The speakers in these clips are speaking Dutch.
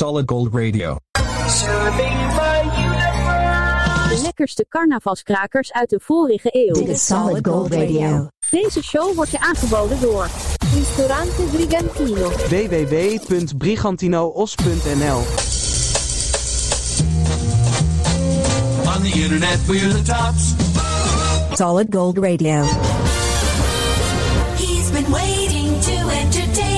Solid Gold Radio. De lekkerste carnavalskrakers uit de vorige eeuw. Dit is Solid Gold Radio. Deze show wordt je aangeboden door Ristorante Brigantino. www.brigantinoos.nl On the internet, we're the tops. Solid Gold Radio. He's been waiting to entertain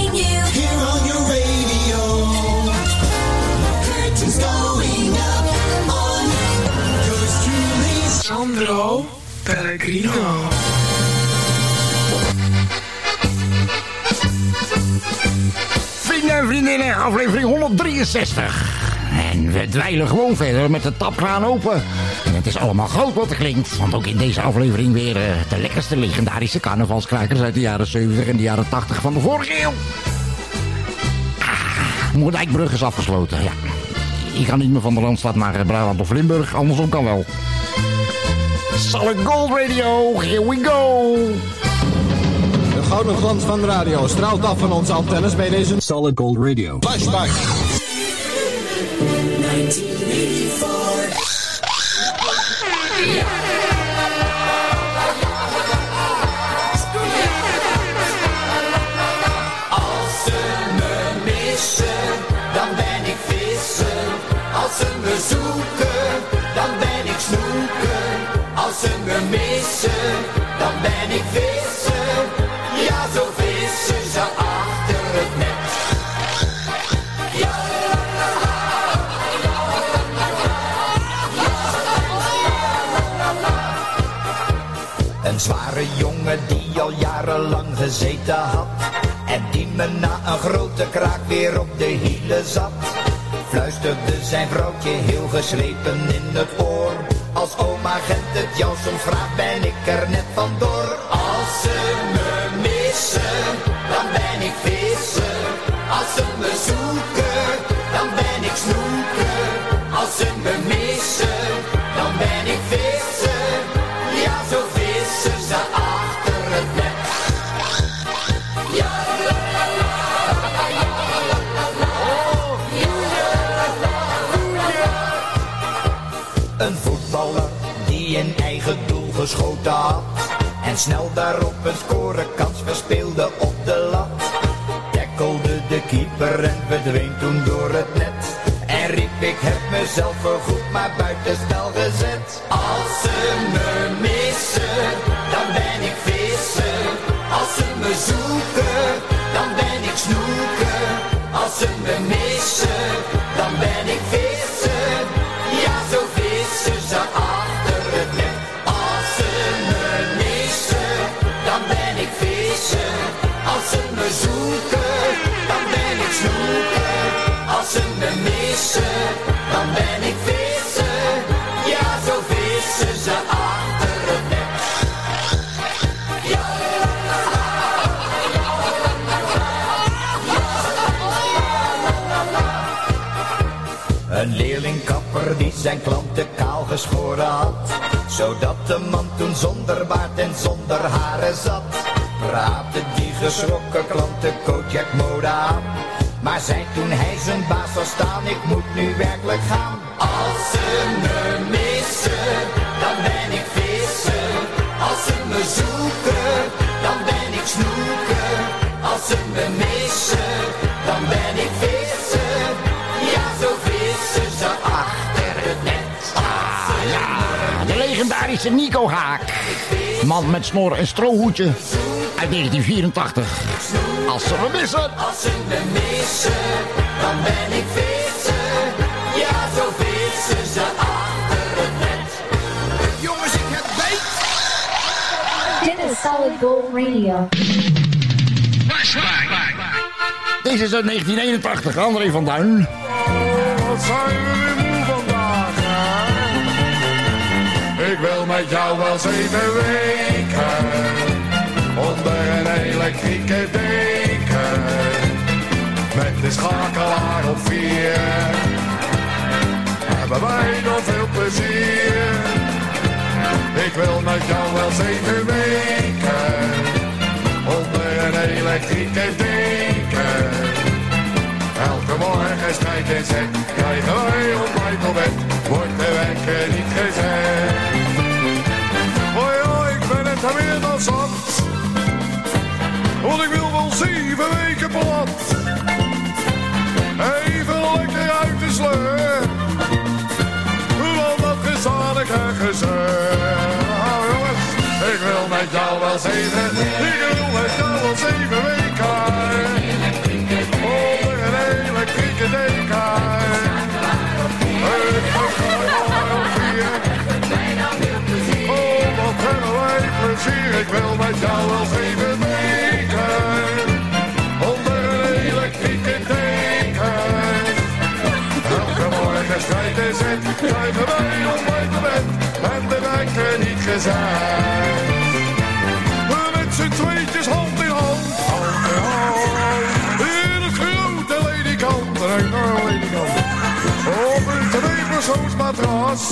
Pellegrino. Vrienden en vriendinnen, aflevering 163. En we dweilen gewoon verder met de tapkraan open. En het is allemaal groot wat er klinkt. Want ook in deze aflevering weer eh, de lekkerste legendarische carnavalskrakers uit de jaren 70 en de jaren 80 van de vorige eeuw. Ah, Moerdijkbrug is afgesloten, ja. Je kan niet meer van de Randstad naar eh, Brabant of Limburg, andersom kan wel. Solid Gold Radio, here we go! De gouden glans van de radio straalt af van onze antennes bij deze Solid Gold Radio. flashback. Ik vissen. Ja, zo vissen ze achter het net. Een zware jongen die al jarenlang gezeten had. En die me na een grote kraak weer op de hielen zat. Fluisterde zijn vrouwtje heel geslepen in het oor. Als oma Gent het jou soms vraagt ben ik er net vandoor. Als ze me missen, dan ben ik vissen. Als ze me zoeken, dan ben ik snoeken. Als ze me missen, dan ben ik vissen. Ja, zo vissen ze achter het net. Een voetballer die een eigen doel geschoten had. En snel daarop een scorekans verspeelde op de lat. Tackelde de keeper en verdween toen door het net. En riep ik heb mezelf voorgoed maar buitenspel gezet. Als ze me missen, dan ben ik vissen. Als ze me zoeken, dan ben ik snoeken. Als ze me missen, dan ben ik vissen. Een leerlingkapper die zijn klanten kaal geschoren had. Zodat de man toen zonder baard en zonder haren zat. Praatte die geschrokken klanten Kojak mode aan. Maar zei toen hij zijn baas zou staan, ik moet nu werkelijk gaan. Als ze me missen, dan ben ik vissen. Als ze me zoeken, dan ben ik snoeken. Als ze me missen, legendarische Nico Haak. Man met snor en strohoedje uit 1984. Als ze me missen. Als ze me missen, dan ben ik vissen. Ja, zo vissen ze achter het net. Jongens, ik heb beet. Dit is Solid Gold Radio. Deze is uit 1981, André van Duin. Wat zijn we wil met jou wel zeven weken onder een elektrieke deken. Met de schakelaar op vier hebben wij nog veel plezier. Ik wil met jou wel zeven weken onder een elektrieke deken. Elke morgen strijd zet, krijgen wij ontbijt op bed, wordt de wekker niet gezet. Want ik wil wel zeven weken plat. Even lekker uit de sleur, want dat gezellig en gezeur. Nou jongens, ik wil met jou wel zeven, ik wil met jou wel zeven weken. Ik wil met jou wel zeven weken. Onder een elektrieke deken. Elke morgen strijd is het. Krijgen wij op bed. En de wekker niet gezegd. Met z'n tweetjes hand in hand. Hand in hand. In het grote ledikant. Een ledikant. Op een tweepersoonsmatras.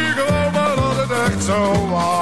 Ik geloof maar dat het echt zo was.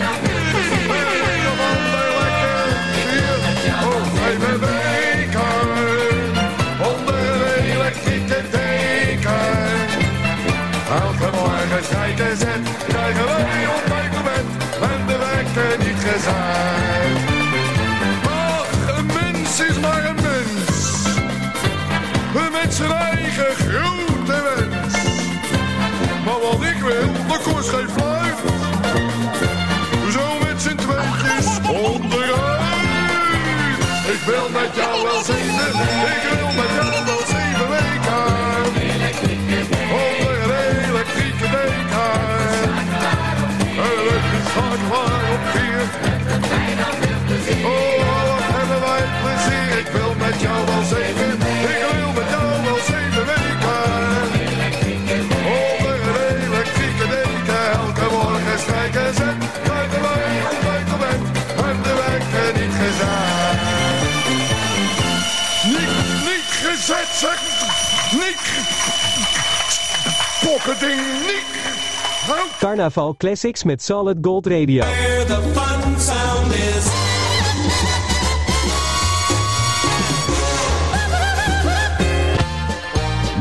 kost geen fluit. Zo met z'n tweetjes onderuit. Ik wil met jou wel zeven, Carnaval Classics met Solid Gold Radio. Where the fun sound is.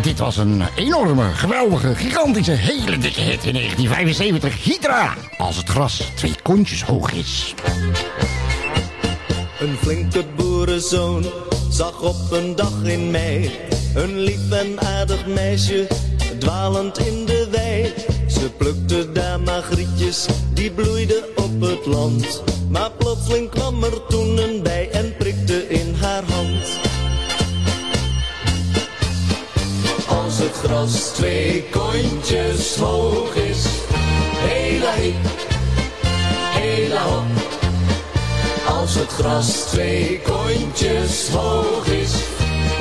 Dit was een enorme, geweldige, gigantische, hele dikke hit in 1975. Hydra, als het gras twee kontjes hoog is. Een flinke boerenzoon zag op een dag in mei een lief en aardig meisje dwalend in de wei. Ze plukte daar magrietjes, die bloeiden op het land. Maar plotseling kwam er toen een bij en prikte in haar hand. Als het gras twee kontjes hoog is, hela hip, hela hop. Als het gras twee kontjes hoog is,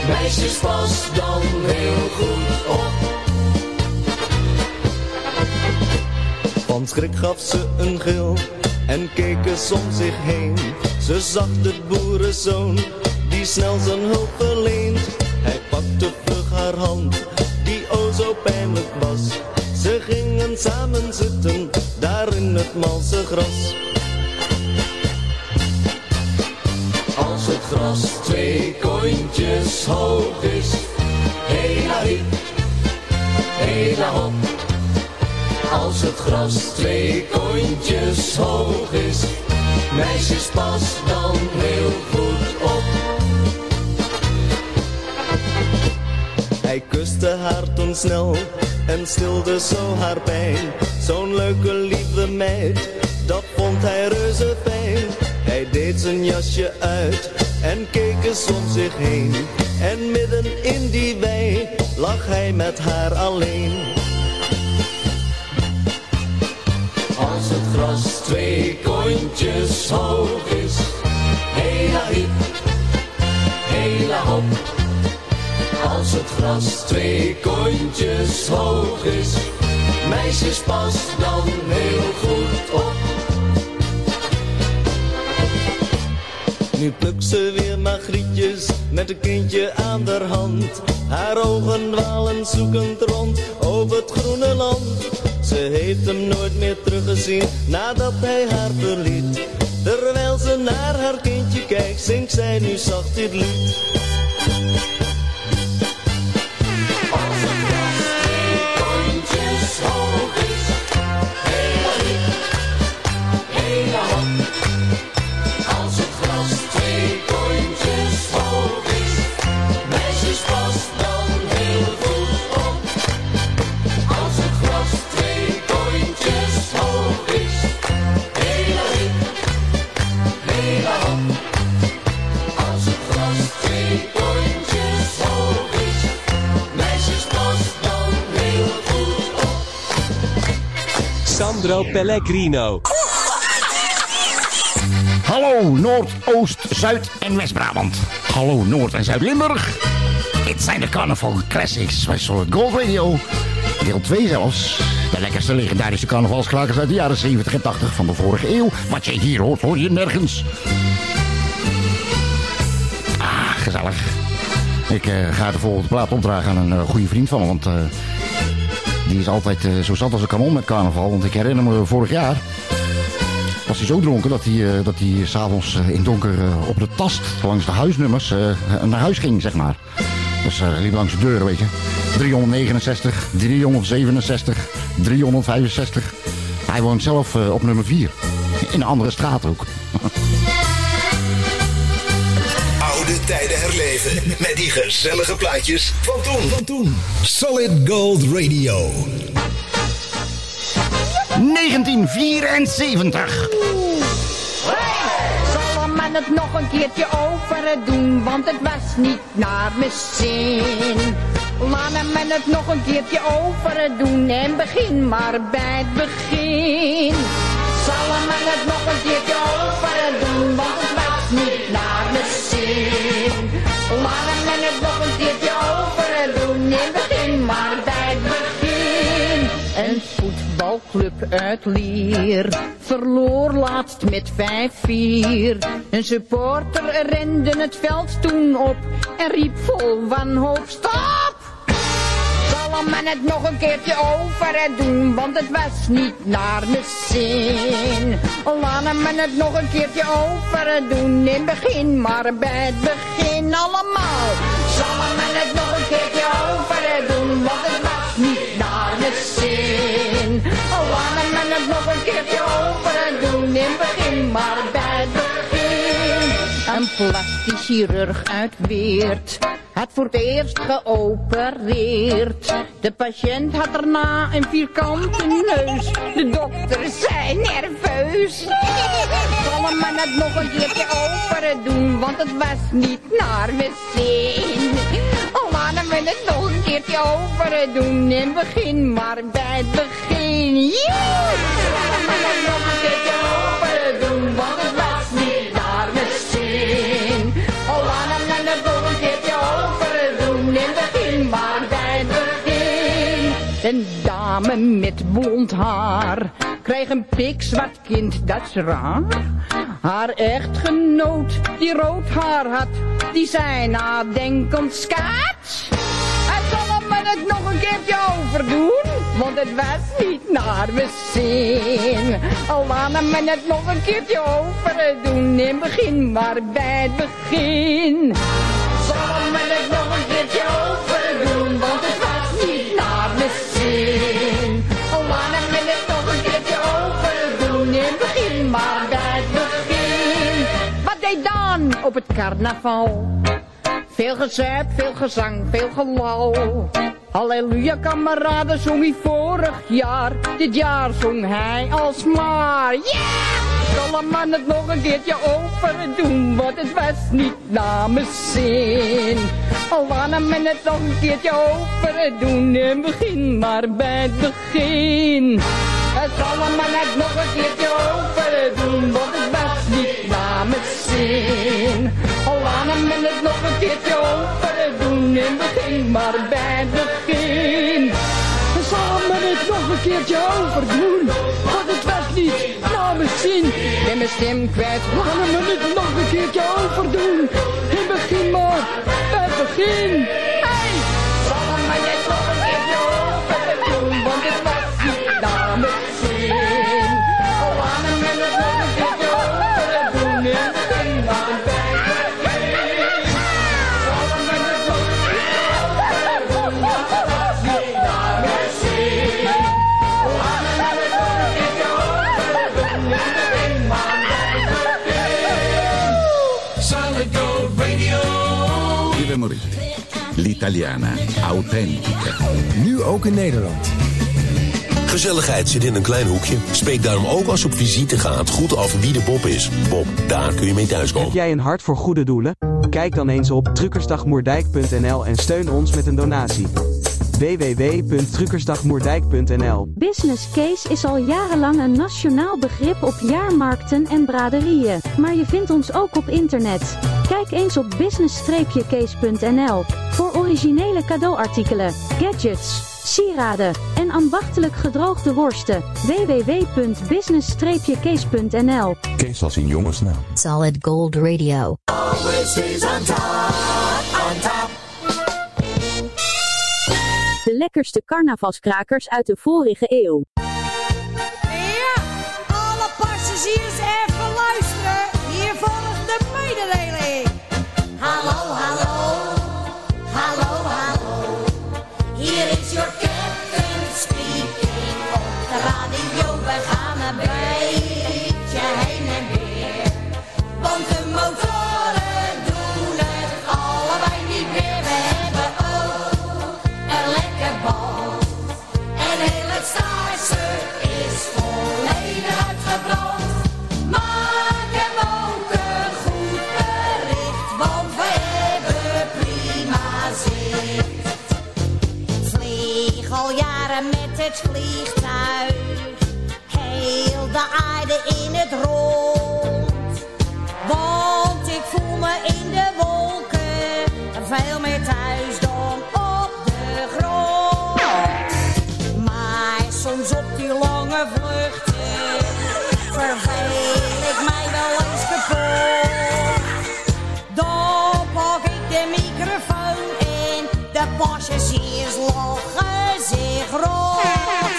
meisjes pas dan heel goed op. Van schrik gaf ze een gil en keek eens om zich heen. Ze zag de boerenzoon die snel zijn hulp verleent. Hij pakte vlug haar hand die o zo pijnlijk was. Ze gingen samen zitten daar in het malse gras. Als het gras twee kontjes hoog is, Als het gras twee kontjes hoog is, meisjes pas dan heel goed op. Hij kuste haar toen snel en stilde zo haar pijn. Zo'n leuke lieve meid, dat vond hij reuze fijn. Hij deed zijn jasje uit en keek eens om zich heen. En midden in die wei lag hij met haar alleen. Gras twee kontjes hoog is, hela hip, hela hop. Als het gras twee kontjes hoog is, meisjes pas dan heel goed op. Nu plukt ze weer magrietjes met een kindje aan de hand. Haar ogen dwalen zoekend rond over het groene land. Ze heeft hem nooit meer teruggezien nadat hij haar verliet. Terwijl ze naar haar kindje kijkt, zingt zij nu zacht dit lied. Pellegrino. Hallo Noord, Oost, Zuid en West-Brabant. Hallo Noord- en Zuid-Limburg. Dit zijn de Carnaval Classics bij Solid Gold Radio. Deel 2 zelfs. De lekkerste legendarische carnavalskrakers uit de jaren 70 en 80 van de vorige eeuw. Wat je hier hoort, hoor je nergens. Ah, gezellig. Ik eh, ga de volgende plaat opdragen aan een eh, goede vriend van want... eh, die is altijd eh, zo zat als een kanon met carnaval. Want ik herinner me vorig jaar was hij zo dronken dat hij, eh, dat hij s'avonds uh, in donker eh, op de tast langs de huisnummers eh, naar huis ging, zeg maar. Dus hij liep langs de deur, weet je. 369, 367, 365. Hij woont zelf eh, op nummer 4. In een andere straat ook. Oude tijden herleven met die gezellige plaatjes van toen. Van toen. Solid Gold Radio. 1974. Zal men het nog een keertje over doen, want het was niet naar mijn zin. Laat men het nog een keertje over doen en begin maar bij het begin. Zal men het nog een keertje over doen, want het was niet naar Laat men het nog een over doen en begin maar bij het begin. Een voetbalclub uit Lier verloor laatst met 5-4. Een supporter rende het veld toen op en riep vol wanhoop stop! Zal men het nog een keertje over doen, want het was niet naar mijn zin. Laat men het nog een keertje over doen, in begin maar bij het begin allemaal. Zal men het nog een keertje over doen, want het was niet naar mijn zin. Laat men het nog een keertje over doen, in begin maar bij het begin. Een plastisch chirurg uit Weert had voor het eerst geopereerd. De patiënt had daarna een vierkante neus. De dokter zei nerveus. Zal men het nog een keertje over doen, want het was niet naar mijn zin. Laten we het nog een keertje over doen en begin maar bij het begin. Nog een over doen, want Een dame met blond haar kreeg een pikzwart kind, dat is raar. Haar echtgenoot die rood haar had, die zei nadenkend skat. En zal men het nog een keertje overdoen, want het was niet naar mijn zin. Al laten men het nog een keertje overdoen, in begin maar bij het begin. Zal men het nog een keertje overdoen, op het carnaval? Veel gezuip, veel gezang, veel gelal. Halleluja kameraden zong hij vorig jaar. Dit jaar zong hij alsmaar. Yeah! Zal een man het nog een keertje overdoen, want het was niet mijn zin. Al laat men het nog een keertje overdoen en begin maar bij het begin. Het zal een man het nog een keertje overdoen, want het was niet naar mijn zin. Al laat men het nog een keertje overdoen en begin maar bij het begin. Zal men het nog een keertje overdoen, want het was niet naar mijn zin. Ben mijn stem kwijt, laten we het nog een keertje overdoen. En begin maar bij het begin. L'italiana autentica. Nu ook in Nederland. Gezelligheid zit in een klein hoekje. Spreek daarom ook als je op visite gaat goed af wie de Bob is. Bob, daar kun je mee Heb thuiskomen. jij een hart voor goede doelen? Kijk dan eens op truckersdagmoerdijk.nl en steun ons met een donatie. www.truckersdagmoerdijk.nl Business case is al jarenlang een nationaal begrip op jaarmarkten en braderieën. Maar je vindt ons ook op internet. Kijk eens op business-case.nl voor originele cadeauartikelen, gadgets, sieraden en ambachtelijk gedroogde worsten. www.business-case.nl Kees als in jongensnaam. Solid Gold Radio. Always is on top, on top. De lekkerste carnavalskrakers uit de vorige eeuw. Ja, alle passagiers even het vliegtuig, heel de aarde in het rond. Want ik voel me in de wolken, veel meer thuis dan op de grond. Maar soms op die lange vluchten verveel ik mij wel eens kapot. Dan pak ik de microfoon en de passagiers lachen zich rot.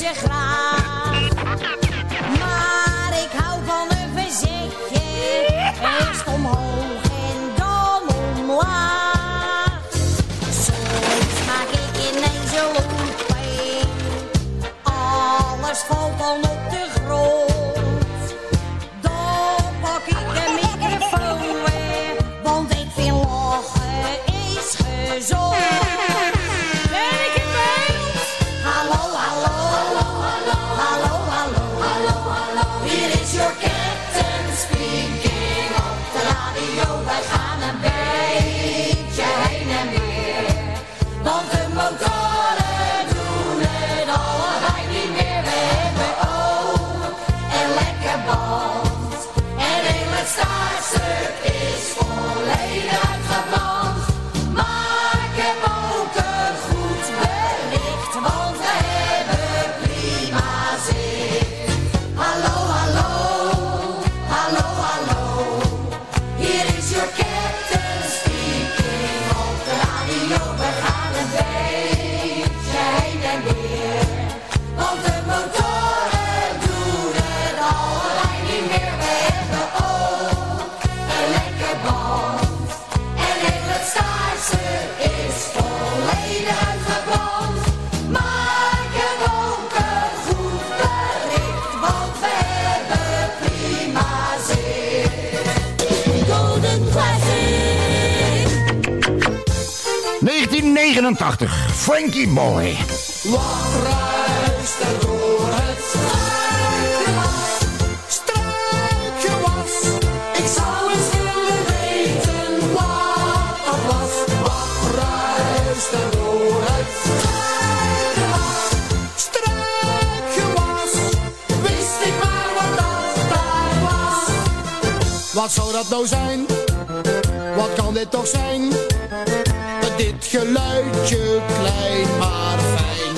Reuze graag. 89. Frankie Boy. Wat ruist er door het struikgewas? Struikgewas. Ik zou eens willen weten wat dat was. Wat ruist er door het struikgewas? Struikgewas. Wist ik maar wat dat daar was. Wat zou dat nou zijn? Wat kan dit toch zijn? Dit geluidje klein maar fijn.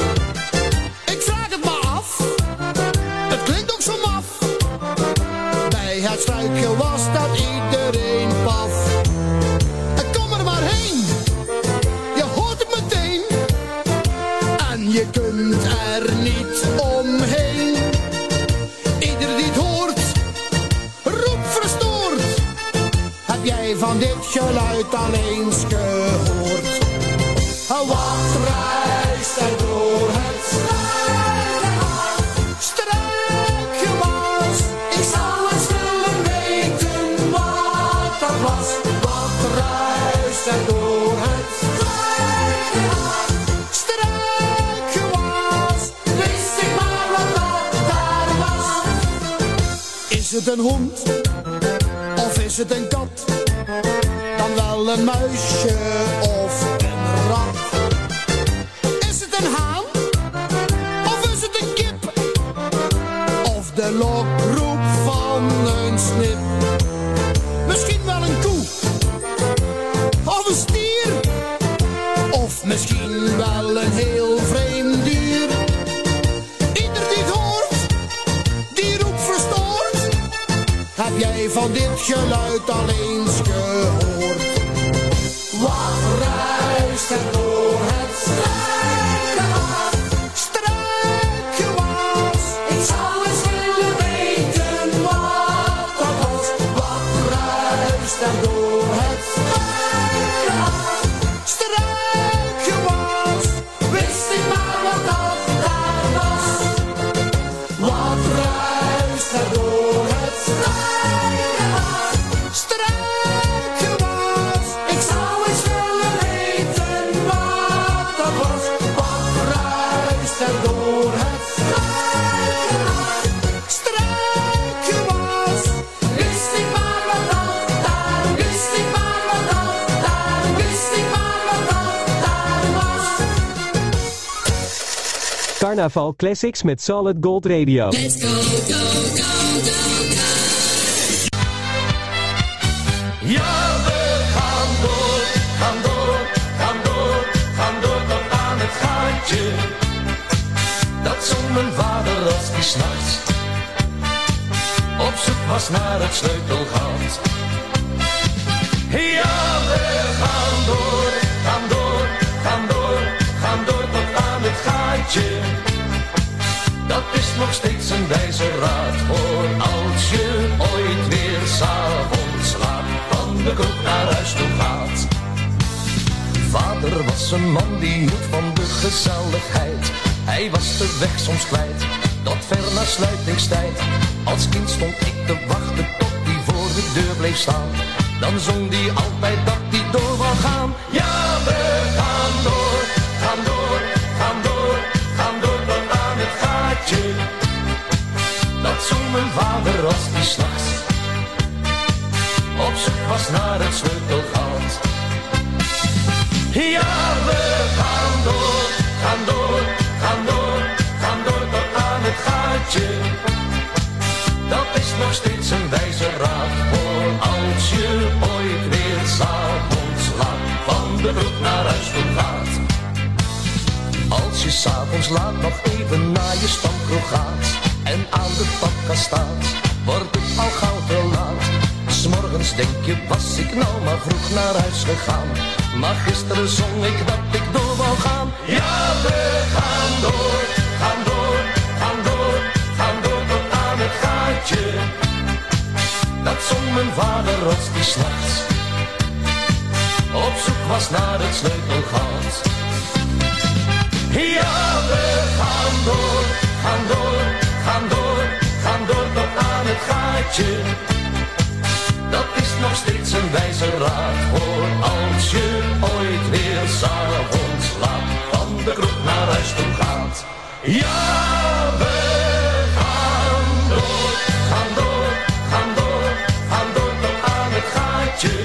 Ik vraag het maar af. Het klinkt ook zo maf. Bij het struikje was dat iedereen paf. En kom er maar heen. Je hoort het meteen. En je kunt er niet omheen. Ieder die het hoort, roep verstoord. Heb jij van dit geluid al eens een hond? Of is het een kat? Dan wel een muisje geluid al Carnaval Classics met Solid Gold Radio. Let's go, go, go, go, go. Ja. Dat zong mijn vader als die s'nachts op zoek was naar het sleutelgat. Ja, we gaan door, gaan door, gaan door, gaan door tot aan het gaatje. Dat is nog steeds een wijze raad voor als je ooit weer s'avonds laat van de kroeg naar huis toe gaat. Vader was een man die hield van de gezelligheid. Hij was de weg soms kwijt, tot ver na sluitingstijd. Als kind stond ik te wachten tot hij voor de deur bleef staan. Dan zong hij altijd dat hij door wou gaan. Ja, we gaan door, mijn vader als die s'nachts op zoek was naar het sleutelgat. Ja, we gaan door, gaan door, gaan door, gaan door tot aan het gaatje. Dat is nog steeds een wijze raad voor als je ooit weer s'avonds laat van de broek naar huis toe gaat. Als je s'avonds laat nog even naar je stamkroeg gaat en aan de tapkast staat, wordt het al gauw te laat. S'morgens denk je, was ik nou maar vroeg naar huis gegaan. Maar gisteren zong ik dat ik door wou gaan. Ja, we gaan door, gaan door, gaan door, gaan door tot aan het gaatje. Dat zong mijn vader als die s'nachts op zoek was naar het sleutelgat. Ja, we gaan door, gaan door, Gaan door, gaan door tot aan het gaatje. Dat is nog steeds een wijze raad voor als je ooit weer s'avonds laat van de kroeg naar huis toe gaat. Ja, we gaan door, gaan door, gaan door, gaan door tot aan het gaatje.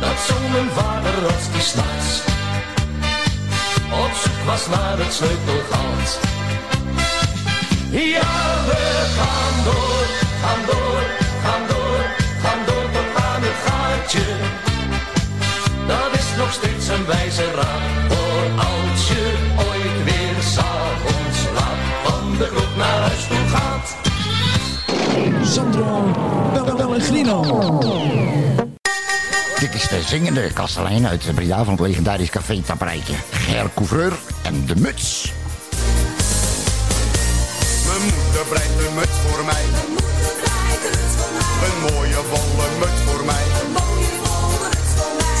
Dat zong mijn vader als die s'nachts op zoek was naar het sleutelgat. Ja, we gaan door, gaan door, gaan door, gaan door tot aan het gaatje. Dat is nog steeds een wijze raad voor als je ooit weer s'avonds laat van de kroeg naar huis toe gaat. Sandro, Pellegrino. Dit is de zingende kastelein uit Breda van het legendarisch café Taprijke. Ger Couvreur en de muts. Moeder breidt een muts voor mij. Een mooie wollen muts voor mij.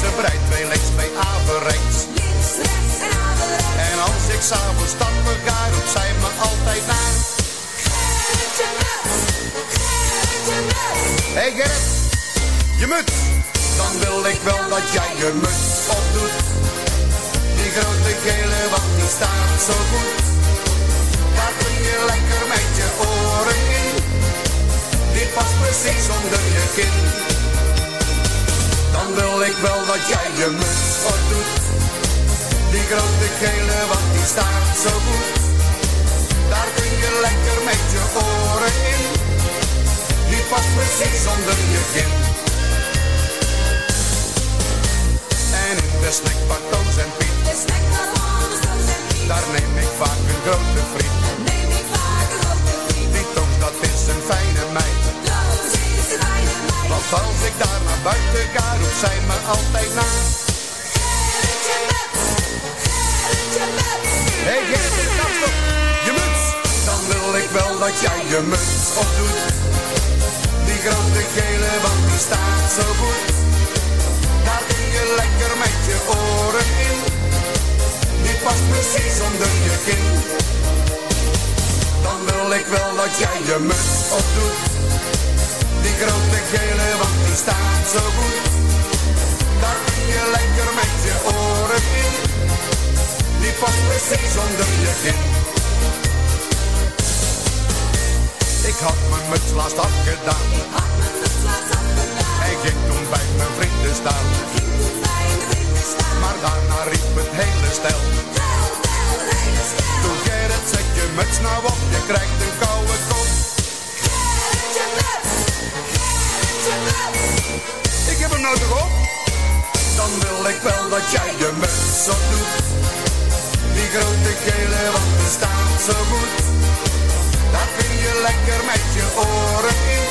Ze breidt twee links, twee averechts. En als ik s'avonds stap ga, roept zij me altijd naar. Hey Gerrit, je muts. Dan wil ik wel dat jij je muts opdoet. Die grote gele, want die staat zo goed. Kun je lekker met je oren in. Die past precies onder je kin. Dan wil ik wel dat jij je muts opdoet. Die grote gele, want die staat zo goed. Daar kun je lekker met je oren in. Die past precies onder je kin. En in de snackbar Toos en Piet. Daar neem ik vaak een grote friet. Die Toos, dat is een fijne meid. Want als ik daar naar buiten ga, roept zij me altijd na. Hey Gerrit, kast op, je muts. Dan wil ik wel dat jij je muts opdoet. Die grote gele, want die staat zo goed. Daar kun je lekker met je oren in. Past precies onder je kin. Dan wil ik wel dat jij je muts opdoet. Die grote gele, want die staat zo goed. Daar kun je lekker met je oren in. Die past precies onder je kin. Ik had mijn muts laatst afgedaan. En ging toen bij mijn vrienden staan. Maar daarna riep het hele stel. Toen Gerrit, zet je muts nou op, je krijgt een koude kop. Ik heb hem nou op? Dan wil ik wel dat jij je muts opdoet. Die grote gele, want die staat zo goed. Daar kun je lekker met je oren in.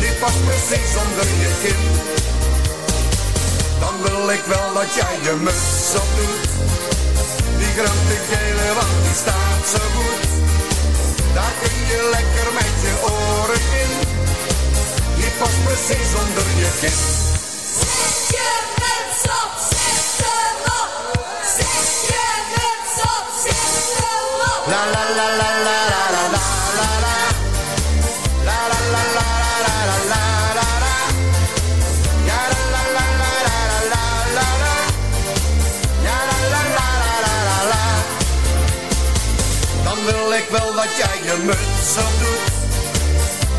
Die past precies onder je kin wil ik wel dat jij je muts opdoet. Die grote gele, want die staat zo goed. Daar kun je lekker met je oren in. Die past precies onder je kin. Zet je muts op, zet hem op. Zet je muts op, zet hem op. La la la la la la. Dat jij je muts opdoet.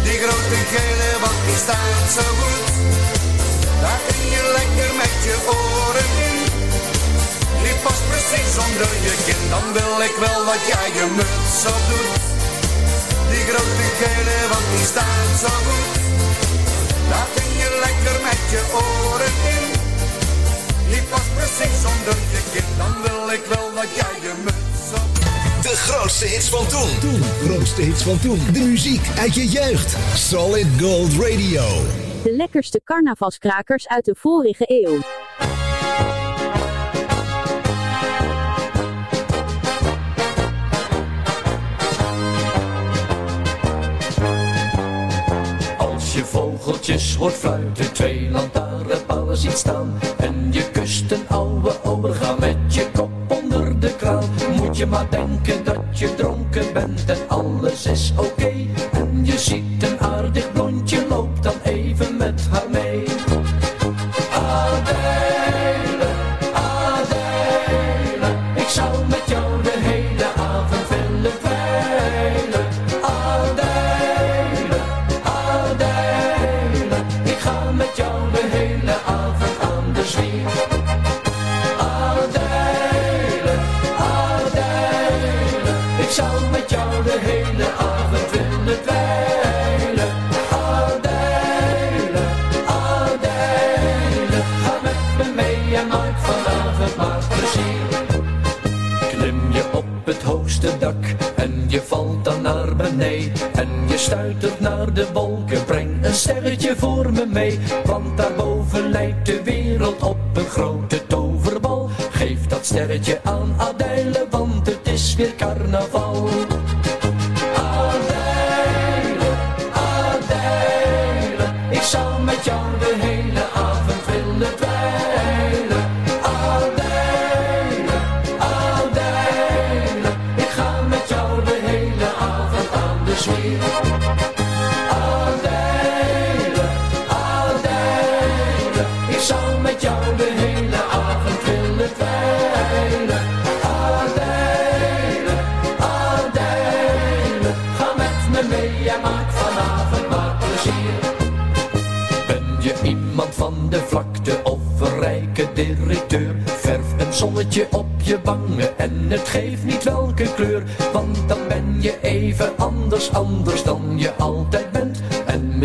Die grote gele, want die staat zo goed. Daar kun je lekker met je oren in. Die past precies onder je kin. Dan wil ik wel dat jij je muts opdoet. Die grote gele, want die staat zo goed. Daar kun je lekker met je oren in. Die past precies onder je kin. Dan wil ik wel dat jij je muts. De grootste hits van toen. Toen. Grootste hits van toen. De muziek uit je jeugd. Solid Gold Radio. De lekkerste carnavalskrakers uit de vorige eeuw. Als je vogeltjes hoort fluiten, twee lantaarnpalen ziet staan En je kust een oude overga met je kop Moet je maar denken dat je dronken bent en alles is oké. En je ziet een aardig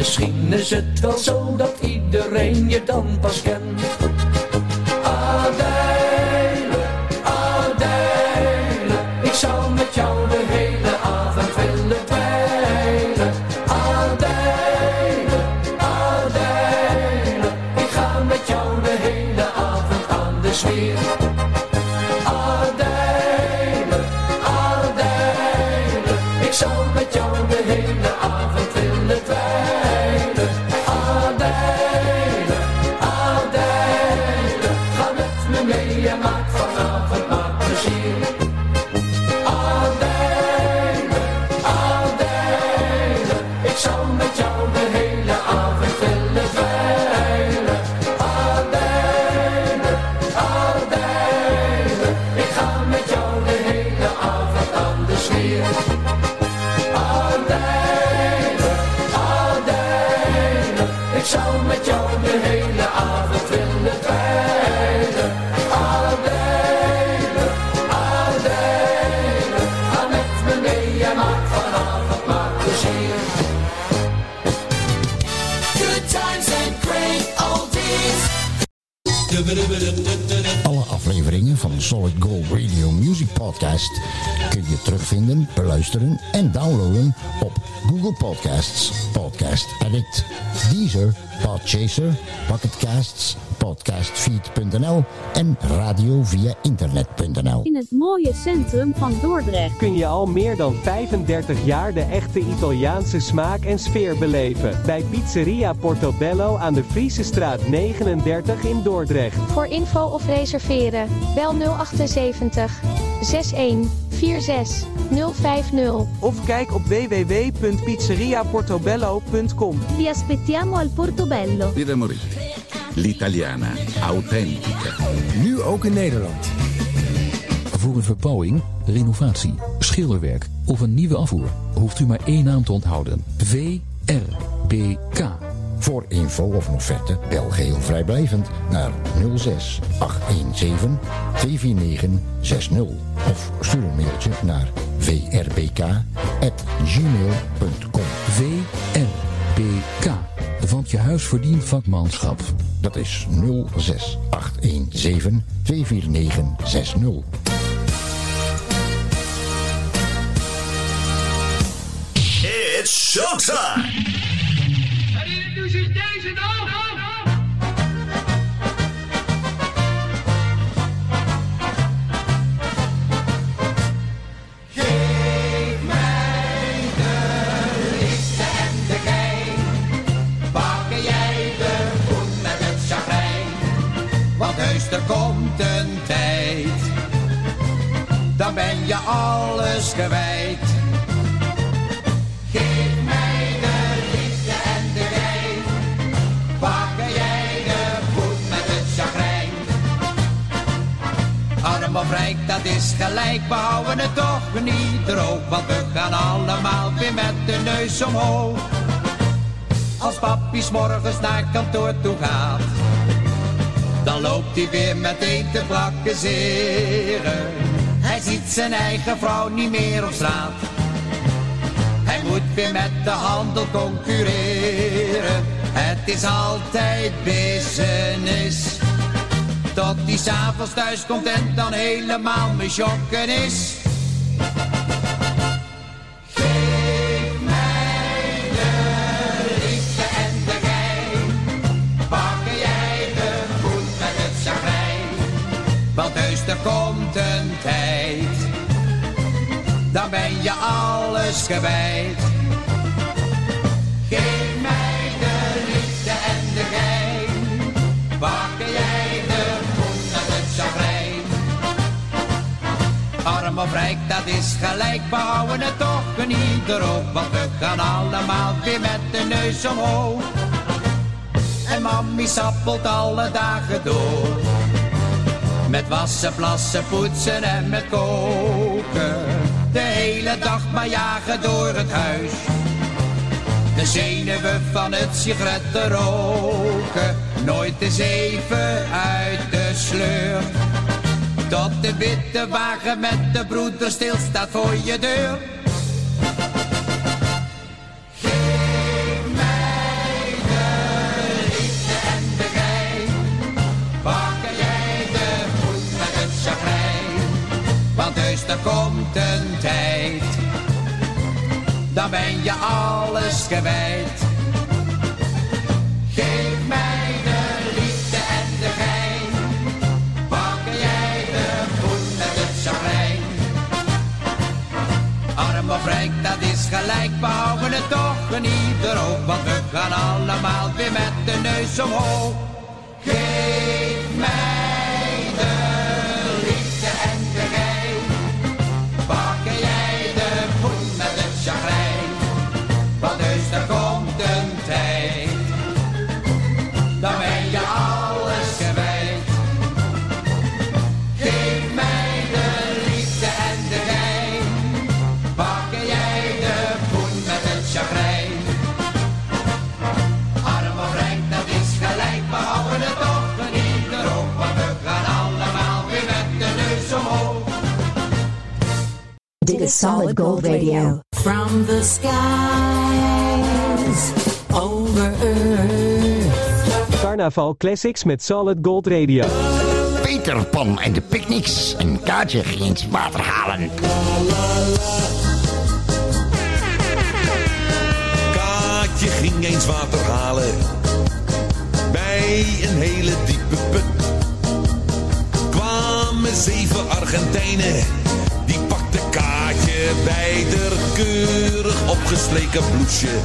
misschien is het wel zo dat iedereen je dan pas kent. Kun je terugvinden, beluisteren en downloaden op Google Podcasts, Podcast Addict, Deezer, Podchaser, Pocketcasts, podcastfeed.nl en radio via internet.nl. In het mooie centrum van Dordrecht. kun je al meer dan 35 jaar de echte Italiaanse smaak en sfeer beleven. Bij Pizzeria Portobello aan de Friese straat 39 in Dordrecht. Voor info of reserveren, bel 078 61 46 050. Of kijk op www.pizzeriaportobello.com. Vi aspettiamo al Portobello. Birra Morì. L'italiana, autentica. Nu ook in Nederland. Voor een verbouwing, renovatie, schilderwerk of een nieuwe afvoer hoeft u maar één naam te onthouden. VRBK. Voor info of een offerte bel geheel vrijblijvend naar 06 817 249 60 of stuur een mailtje naar vrbk@gmail.com. VRBK. Want je huis verdient vakmanschap. Dat is 06 817 249 60. It's showtime! En hier nu zich deze nog. Geef er komt een tijd. Dan ben je alles kwijt. Geef mij de liefde en de gein. Bakken jij de voet met het chagrijn. Arm of rijk, dat is gelijk, we houden het toch niet droog. Want we gaan allemaal weer met de neus omhoog. Als papi morgens naar kantoor toe gaat, dan loopt hij weer meteen te prakkezeren. Hij ziet zijn eigen vrouw niet meer op straat. Hij moet weer met de handel concurreren. Het is altijd business. Tot hij s'avonds thuis komt en dan helemaal me schokken is. Komt een tijd. Dan ben je alles kwijt. Geef mij de liefde en de gein. Jij de voet met het chagrijn. Arm of rijk, dat is gelijk, we houden het toch niet ieder op. Want we gaan allemaal weer met de neus omhoog. En mammy sappelt alle dagen door. Met wassen, plassen, poetsen en met koken. De hele dag maar jagen door het huis. De zenuwen van het sigaretten roken. Nooit eens even uit de sleur. Tot de witte wagen met de broeder stilstaat voor je deur. Komt een tijd. Dan ben je alles kwijt. Geef mij de liefde en de gein. Pakken jij de voet met het chagrijn. Arm of rijk, dat is gelijk, we het toch een ieder op. Want we gaan allemaal weer met de neus omhoog. Geef mij Solid Gold Radio. From the skies over earth. Carnaval Classics met Solid Gold Radio. Peter Pan en de Picnics. Een kaartje ging eens water halen. Kaatje ging eens water halen bij een hele diepe put. Kwamen zeven Argentijnen, Bij keurig opgesleken bloesje.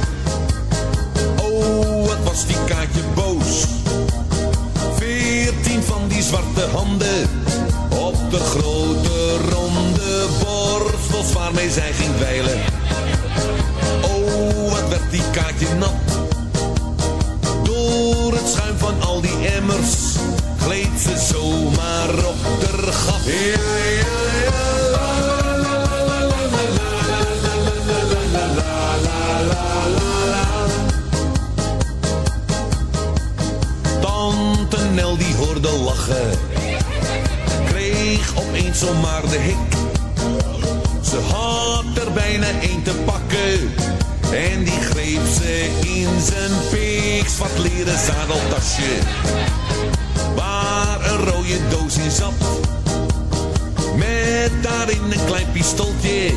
Oh, wat was die Kaatje boos. Veertien van die zwarte handen op de grote ronde borstels waarmee zij ging dweilen. Oh, wat werd die kaartje nat. Door het schuim van al die emmers gleed ze zomaar op de gat. Zomaar de hik. Ze had er bijna één te pakken. En die greep ze in zijn piks wat leren zadeltasje. Waar een rode doos in zat. Met daarin een klein pistooltje.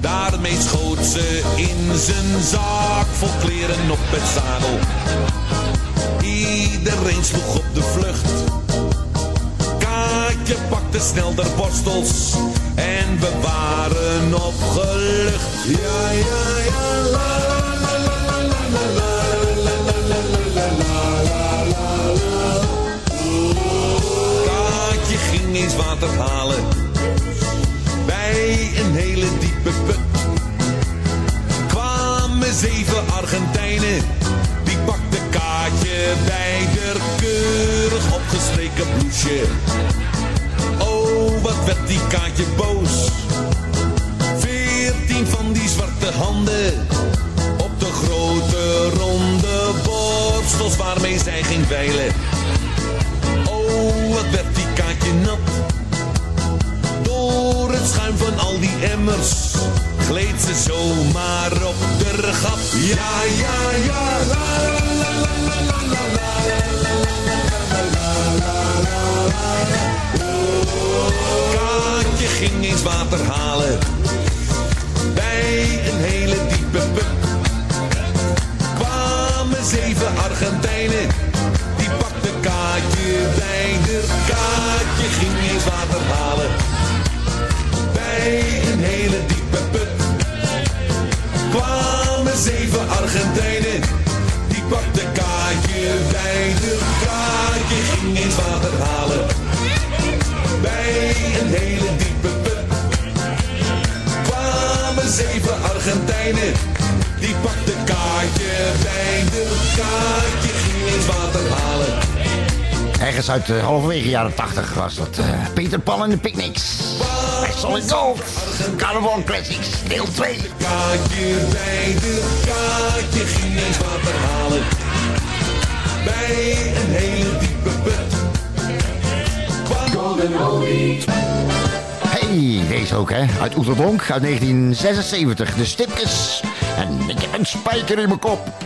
Daarmee schoot ze in zijn zak vol kleren op het zadel. Iedereen sloeg op de vlucht. Je pakte snel de borstels en we waren opgelucht. Ja, ja, ja, la la ging eens water halen bij een hele diepe put. Kwamen zeven Argentijnen, die pakte kaartje bij de keurig opgestreken bloesje werd die kaartje boos. Veertien van die zwarte handen op de grote ronde borstels waarmee zij ging veilen. Oh, wat werd die kaartje nat. Door het schuim van al die emmers gleed ze zomaar op de gat. Ja, ja, ja, la, la, la, la, la. kleine kaartje in water halen. Ergens uit de halverwege jaren 80 was dat. Eh, Peter Pan en de Picnics. Bij Solid Gold. Carnival Classics, deel 2. Kaartje bij de kaartje ging eens water halen. Bij een hele diepe put. Hey, deze ook hè. Uit Oeterdonk uit 1976. De stipjes. En ik heb een spijker in mijn kop.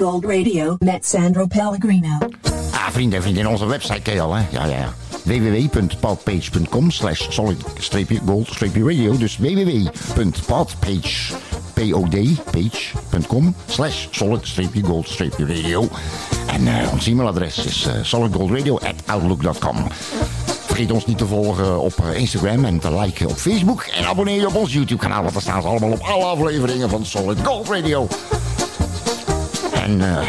Gold Radio met Sandro Pellegrino. Ah, vrienden en in onze website ken al, hè? Ja, ja, ja www.palpage.com slash solid-gold-radio. Dus www.palpage.com slash solid-gold-radio. En eh, ons e-mailadres is eh, uh, solidgoldradio.outlook.com. Vergeet ons niet te volgen op eh, Instagram en te liken op Facebook. En abonneer je op ons YouTube-kanaal, want daar staan ze allemaal op alle afleveringen van Solid Gold Radio. En eh,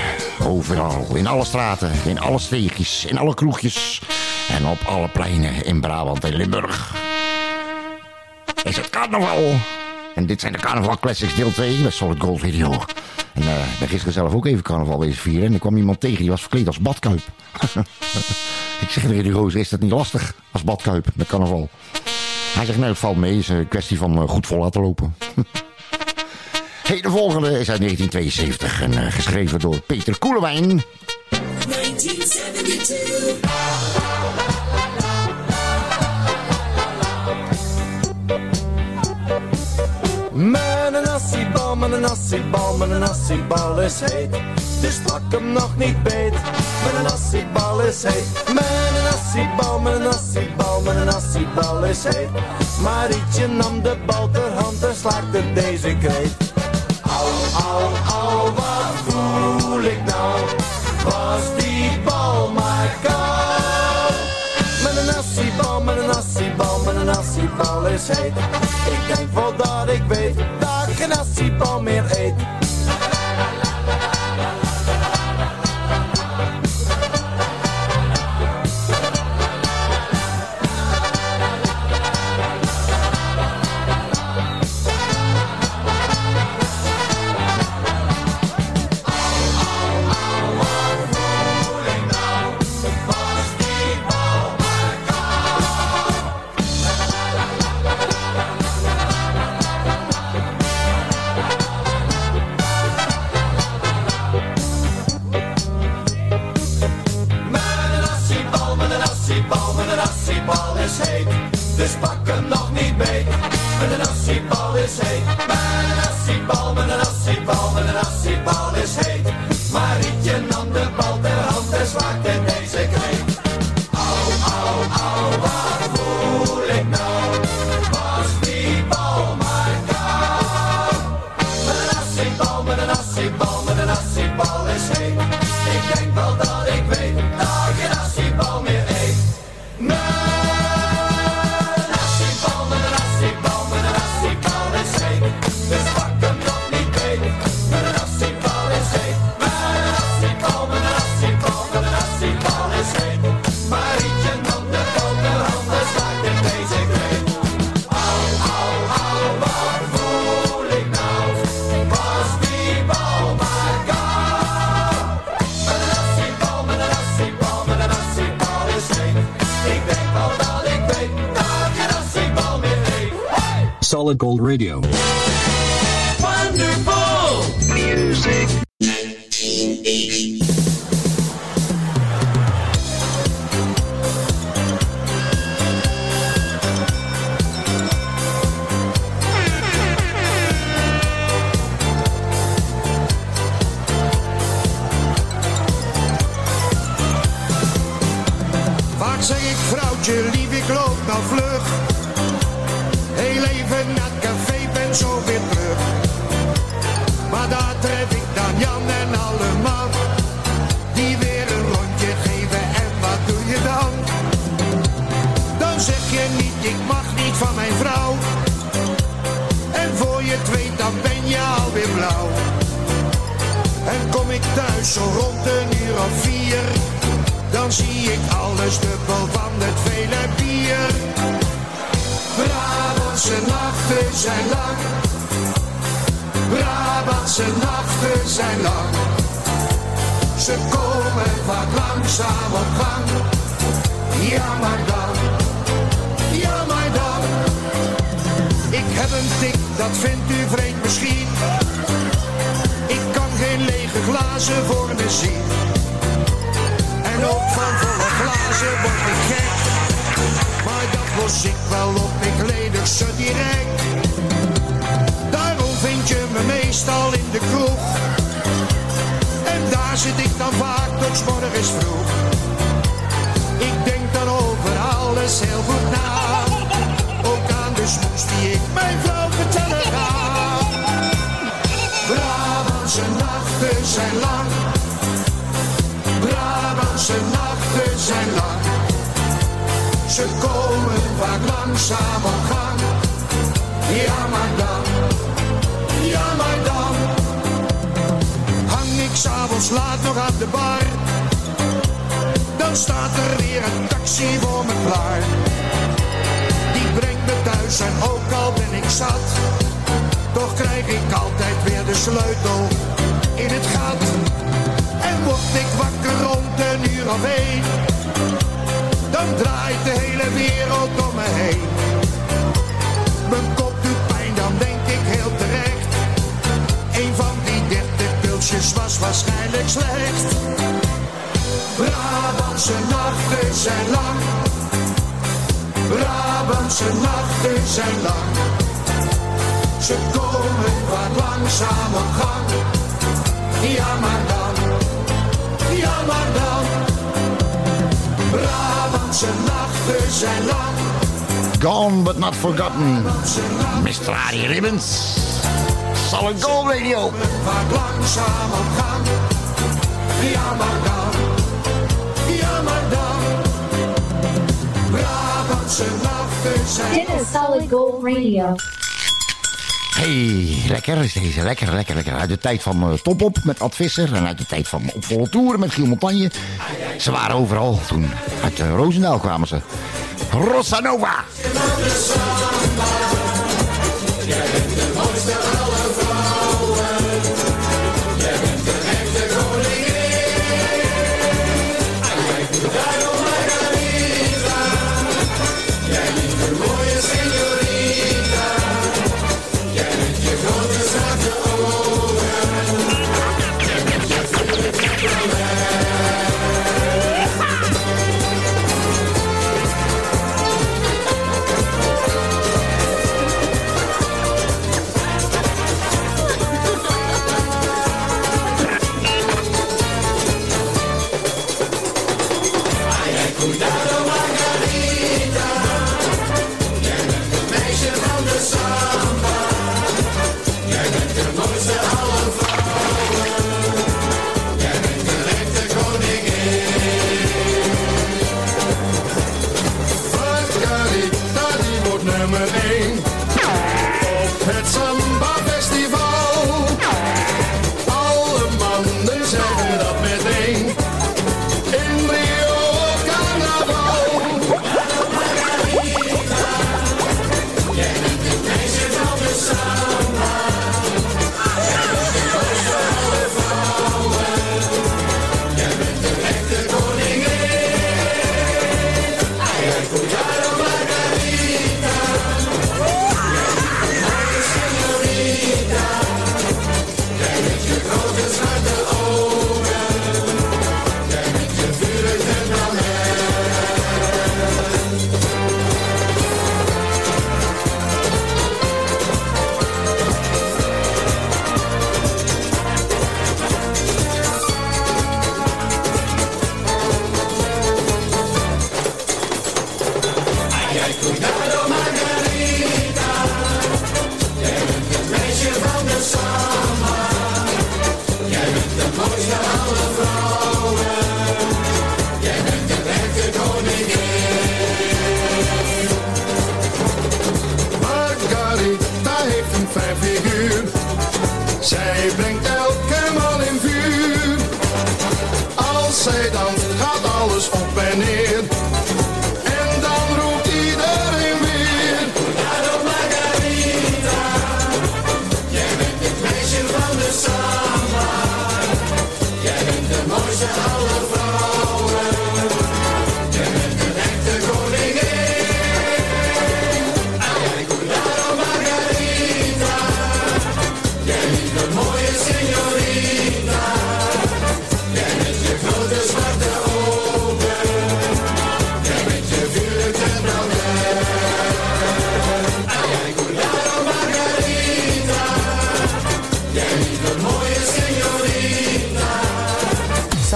overal, in alle straten, in alle steegjes, in alle kroegjes... en op alle pleinen in Brabant en Limburg. Is het carnaval? En dit zijn de Carnaval Classics deel 2 met Solid Gold Video. En uh, gisteren zelf ook even carnaval deze vieren. En er kwam iemand tegen, die was verkleed als badkuip. ik zeg tegen die roze, is dat niet lastig als badkuip met carnaval? Hij zegt, nee, het valt mee. Het is een kwestie van eh, goed vol laten lopen. hey, de volgende is uit 1972 en eh, geschreven door Peter Koelewijn. 1972. Met een nassibal, met een nassibal is heet. Dus pak hem nog niet beet. Met een nassibal is heet. Met een nassibal, met een nassibal is heet. Maar ietsje nam de bal ter hand en slaakte deze kreet. Au, au, au, wat voel ik nou? Was die bal maar koud? Met een nassibal, met een nassibal, met een nassibal is heet. Ik denk wel dat ik weet Solid Gold Radio. Wonderful music. Dat vindt u vreemd misschien. Ik kan geen lege glazen voor me zien. En ook van volle glazen word ik gek. Maar dat los ik wel op, ik ledig ze direct. Daarom vind je me meestal in de kroeg. En daar zit ik dan vaak tot morgens vroeg. Ik denk dan over alles heel goed na. Mijn vrouw vertellen ga. Brabantse nachten zijn lang. Brabantse nachten zijn lang. Ze komen vaak langzaam op gang. Ja, maar dan, ja, maar dan. Hang ik s'avonds laat nog aan de bar. Dan staat er weer een taxi voor me klaar. Die brengt me thuis en ook zat. Toch krijg ik altijd weer de sleutel in het gat. En word ik wakker rond een uur of één. Dan draait de hele wereld om me heen. Mijn kop doet pijn, dan denk ik heel terecht. Een van die dertig pilsjes was waarschijnlijk slecht. Brabantse nachten zijn lang. Brabantse nachten zijn lang. Ze komen wat langzaam op gang. Ja, maar dan, ja, maar dan. Brabantse nachten zijn lang. Gone but not forgotten. Mr. Harry Ribbons. Solid Gold Radio. Wat langzaam op gang. Ja, maar dan, ja, maar dan. Brabantse nachten zijn Dit is Solid Gold Radio. Hey, lekker is deze. Lekker, lekker, lekker. Uit de tijd van uh, Op met Ad Visser. En uit de tijd van Op Volle Toeren met Giel Montagne. Ze waren overal toen. Uit uh, Roosendaal kwamen ze. Rossa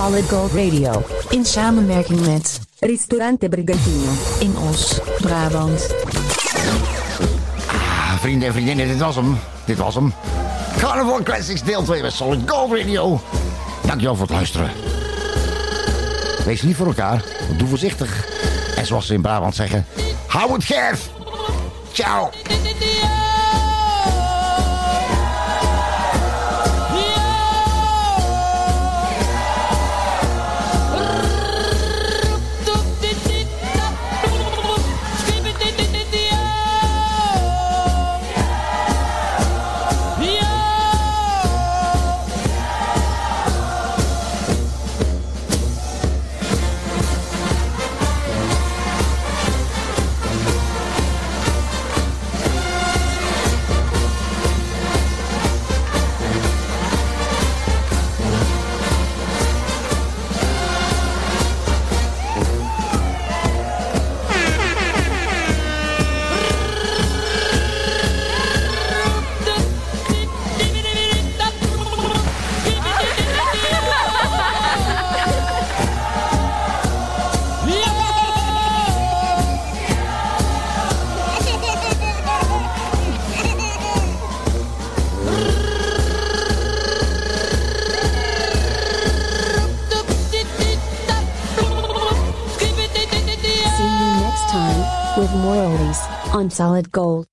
Solid Gold Radio. In samenwerking met Ristorante Brigantino. In Os, Brabant. Ah, vrienden en vriendinnen, dit was hem. Dit was hem. Carnival Classics deel 2 bij Solid Gold Radio. Dankjewel voor het luisteren. Wees lief voor elkaar. Doe voorzichtig. En zoals ze in Brabant zeggen, hou het scherp. Ciao. Solid Gold.